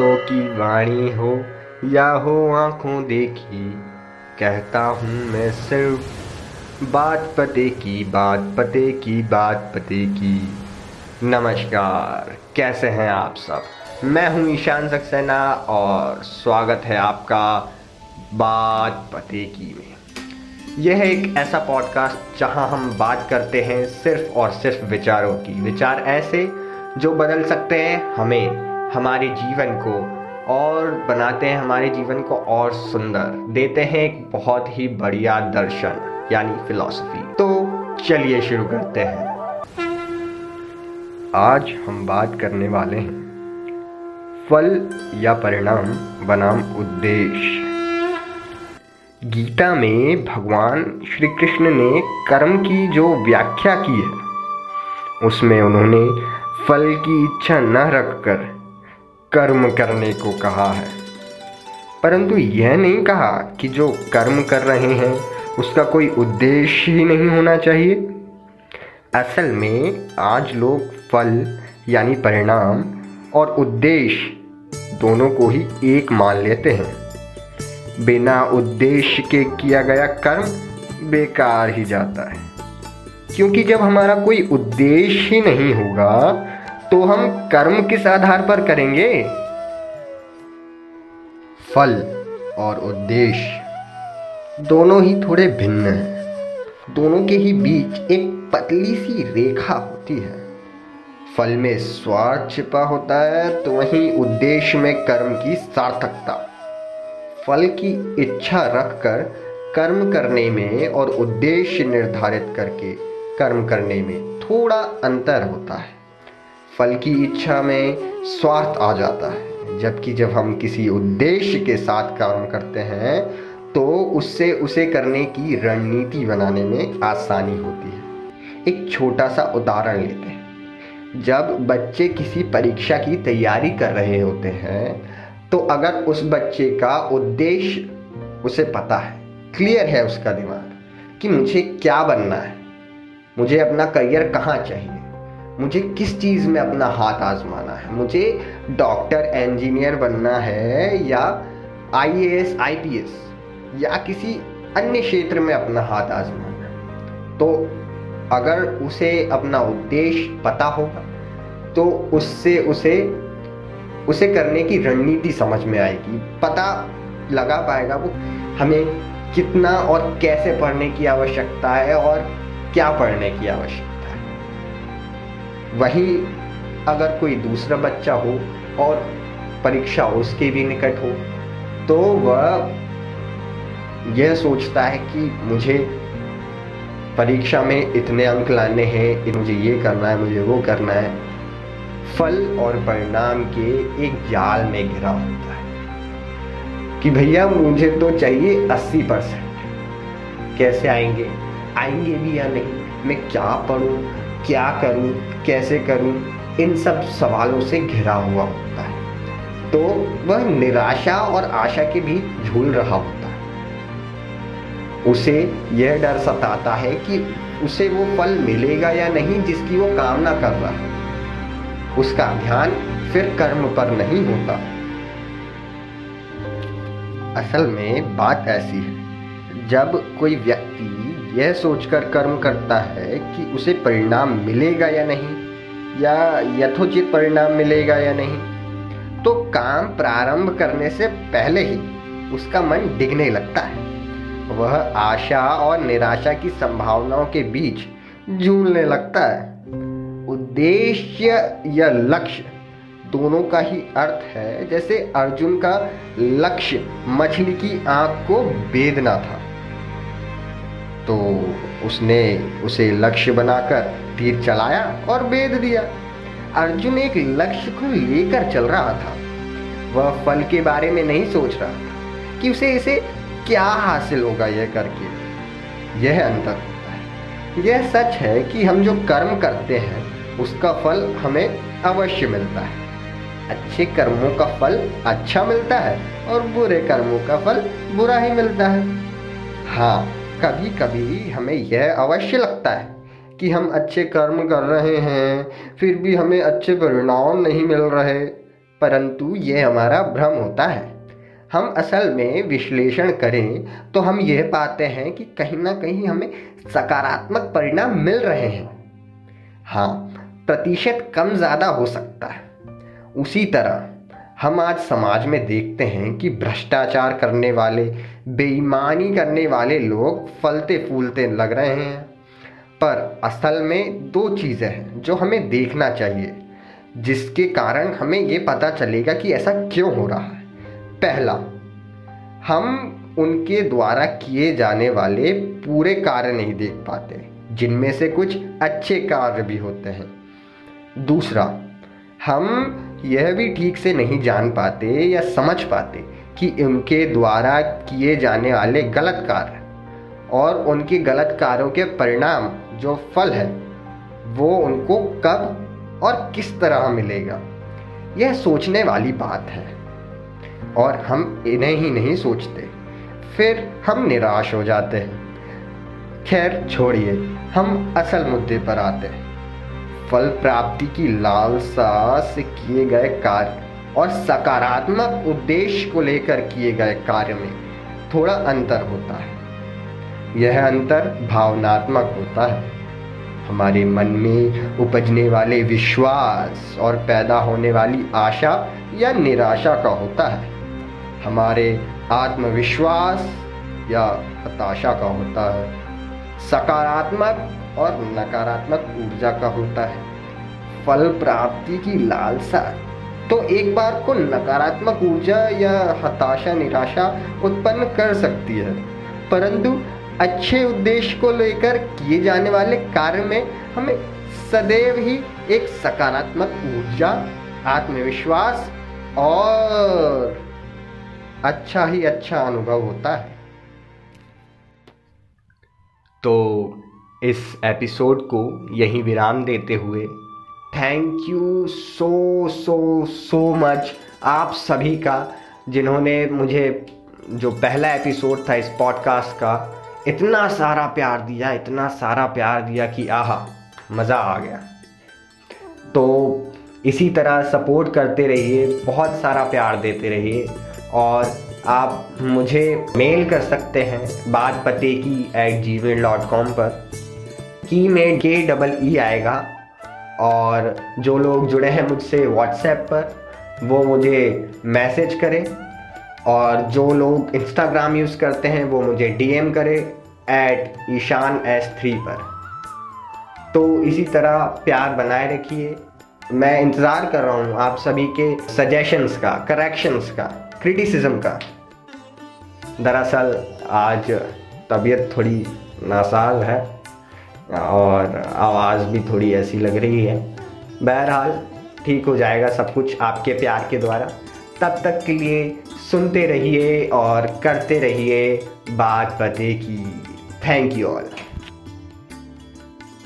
बातों की वाणी हो या हो आँखों देखी, कहता हूँ मैं सिर्फ़ बात पते की बात पते की बात पते की। नमस्कार, कैसे हैं आप सब? मैं हूँ ईशान सक्सेना और स्वागत है आपका बात पते की में। यह एक ऐसा पॉडकास्ट जहाँ हम बात करते हैं सिर्फ़ और सिर्फ़ विचारों की। विचार ऐसे जो बदल सकते हैं हमें। हमारे जीवन को और बनाते हैं, हमारे जीवन को और सुंदर। देते हैं एक बहुत ही बढ़िया दर्शन, यानी फिलॉसफी तो चलिए शुरू करते हैं। आज हम बात करने वाले हैं, फल या परिणाम बनाम उद्देश्य गीता में भगवान श्री कृष्ण ने कर्म की जो व्याख्या की है, उसमें उन्होंने फल की इच्छा न रखकर कर्म करने को कहा है। परंतु यह नहीं कहा कि जो कर्म कर रहे हैं, उसका कोई उद्देश्य ही नहीं होना चाहिए। असल में आज लोग फल, यानी परिणाम और उद्देश्य दोनों को ही एक मान लेते हैं। बिना उद्देश्य के किया गया कर्म बेकार ही जाता है। क्योंकि जब हमारा कोई उद्देश्य ही नहीं होगा तो हम कर्म किस आधार पर करेंगे? फल और उद्देश्य। दोनों ही थोड़े भिन्न हैं। दोनों के ही बीच एक पतली सी रेखा होती है। फल में स्वार्थ छिपा होता है तो वहीं उद्देश्य में कर्म की सार्थकता। फल की इच्छा रखकर कर्म करने में और उद्देश्य निर्धारित करके कर्म करने में थोड़ा अंतर होता है। फल की इच्छा में स्वार्थ आ जाता है। जबकि जब हम किसी उद्देश्य के साथ काम करते हैं तो उससे उसे करने की रणनीति बनाने में आसानी होती है। एक छोटा सा उदाहरण लेते हैं। जब बच्चे किसी परीक्षा की तैयारी कर रहे होते हैं तो अगर उस बच्चे का उद्देश्य उसे पता है, क्लियर है उसका दिमाग, कि मुझे क्या बनना है, मुझे अपना करियर कहाँ चाहिए मुझे किस चीज़ में अपना हाथ आजमाना है? मुझे डॉक्टर, इंजीनियर बनना है या आई ए या किसी अन्य क्षेत्र में अपना हाथ आजमाना है? तो अगर उसे अपना उद्देश्य पता होगा तो उससे उसे उसे करने की रणनीति समझ में आएगी। पता लगा पाएगा वो हमें कितना और कैसे पढ़ने की आवश्यकता है और क्या पढ़ने की आवश्यकता वहीं अगर कोई दूसरा बच्चा हो और परीक्षा उसके भी निकट हो तो वह यह सोचता है कि मुझे परीक्षा में इतने अंक लाने हैं मुझे ये करना है, मुझे वो करना है। फल और परिणाम के एक जाल में घिरा होता है कि भैया मुझे तो चाहिए अस्सी परसेंट। कैसे आएँगे? आएँगे भी या नहीं? मैं क्या पढ़ूं? क्या करूँ, कैसे करूँ, इन सब सवालों से घिरा हुआ होता है। तो वह निराशा और आशा के बीच झूल रहा होता है। उसे यह डर सताता है कि उसे वो फल मिलेगा या नहीं जिसकी वो कामना कर रहा है। उसका ध्यान फिर कर्म पर नहीं होता। असल में बात ऐसी है, जब कोई व्यक्ति यह सोचकर कर्म करता है कि उसे परिणाम मिलेगा या नहीं, या यथोचित परिणाम मिलेगा या नहीं। तो काम प्रारंभ करने से पहले ही उसका मन डिगने लगता है। वह आशा और निराशा की संभावनाओं के बीच झूलने लगता है। उद्देश्य या लक्ष्य दोनों का ही अर्थ है, जैसे अर्जुन का लक्ष्य मछली की आँख को बेदना था। तो उसने उसे लक्ष्य बनाकर तीर चलाया और बेद दिया। अर्जुन एक लक्ष्य को लेकर चल रहा था। वह फल के बारे में नहीं सोच रहा था कि उसे इसे क्या हासिल होगा यह करके। यह अंतर होता है। यह सच है कि हम जो कर्म करते हैं, उसका फल हमें अवश्य मिलता है। अच्छे कर्मों का फल अच्छा मिलता है और बुरे कर्मों का फल बुरा ही मिलता है। हाँ कभी कभी हमें यह अवश्य लगता है कि हम अच्छे कर्म कर रहे हैं, फिर भी हमें अच्छे परिणाम नहीं मिल रहे, परंतु ये हमारा भ्रम होता है। हम असल में विश्लेषण करें तो हम यह पाते हैं कि कहीं ना कहीं हमें सकारात्मक परिणाम मिल रहे हैं। हाँ प्रतिशत कम ज़्यादा हो सकता है। उसी तरह हम आज समाज में देखते हैं कि भ्रष्टाचार करने वाले, बेईमानी करने वाले लोग फलते फूलते लग रहे हैं। पर असल में दो चीज़ें हैं जो हमें देखना चाहिए, जिसके कारण हमें ये पता चलेगा कि ऐसा क्यों हो रहा है। पहला, हम उनके द्वारा किए जाने वाले पूरे कार्य नहीं देख पाते, जिनमें से कुछ अच्छे कार्य भी होते हैं। दूसरा हम यह भी ठीक से नहीं जान पाते या समझ पाते कि उनके द्वारा किए जाने वाले गलत कार्य और उनके गलत कार्यों के परिणाम जो फल है, वो उनको कब और किस तरह मिलेगा? यह सोचने वाली बात है। और हम इन्हें ही नहीं सोचते। फिर हम निराश हो जाते हैं। खैर, छोड़िए। हम असल मुद्दे पर आते हैं। फल प्राप्ति की लालसा से किए गए कार्य और सकारात्मक उद्देश्य को लेकर किए गए कार्य में थोड़ा अंतर होता है। यह अंतर भावनात्मक होता है। हमारे मन में उपजने वाले विश्वास और पैदा होने वाली आशा या निराशा का होता है। हमारे आत्मविश्वास या हताशा का होता है। सकारात्मक और नकारात्मक ऊर्जा का होता है। फल प्राप्ति की लालसा। तो एक बार को नकारात्मक ऊर्जा या हताशा, निराशा उत्पन्न कर सकती है। परंतु अच्छे उद्देश्य को लेकर किए जाने वाले कार्य में हमें सदैव ही एक सकारात्मक ऊर्जा, आत्मविश्वास और अच्छा ही अच्छा अनुभव होता है। तो इस एपिसोड को यहीं विराम देते हुए thank you so so so much आप सभी का, जिन्होंने मुझे जो पहला एपिसोड था इस पॉडकास्ट का, इतना सारा प्यार दिया, इतना सारा प्यार दिया कि आहा, मज़ा आ गया। तो इसी तरह सपोर्ट करते रहिए, बहुत सारा प्यार देते रहिए, और आप मुझे मेल कर सकते हैं बात पते की at Gmail dot com पर। की में के डबल ई आएगा। और जो लोग जुड़े हैं मुझसे व्हाट्सएप पर, वो मुझे मैसेज करें। और जो लोग इंस्टाग्राम यूज़ करते हैं, वो मुझे डीएम करें एट ईशान एस थ्री पर। तो इसी तरह प्यार बनाए रखिए। मैं इंतज़ार कर रहा हूँ आप सभी के सजेशंस का करेक्शंस का क्रिटिसिज्म का। दरअसल आज तबीयत थोड़ी नासाज है। और आवाज़ भी थोड़ी ऐसी लग रही है। बहरहाल, ठीक हो जाएगा सब कुछ आपके प्यार के द्वारा। तब तक के लिए सुनते रहिए और करते रहिए बात पते की। Thank you all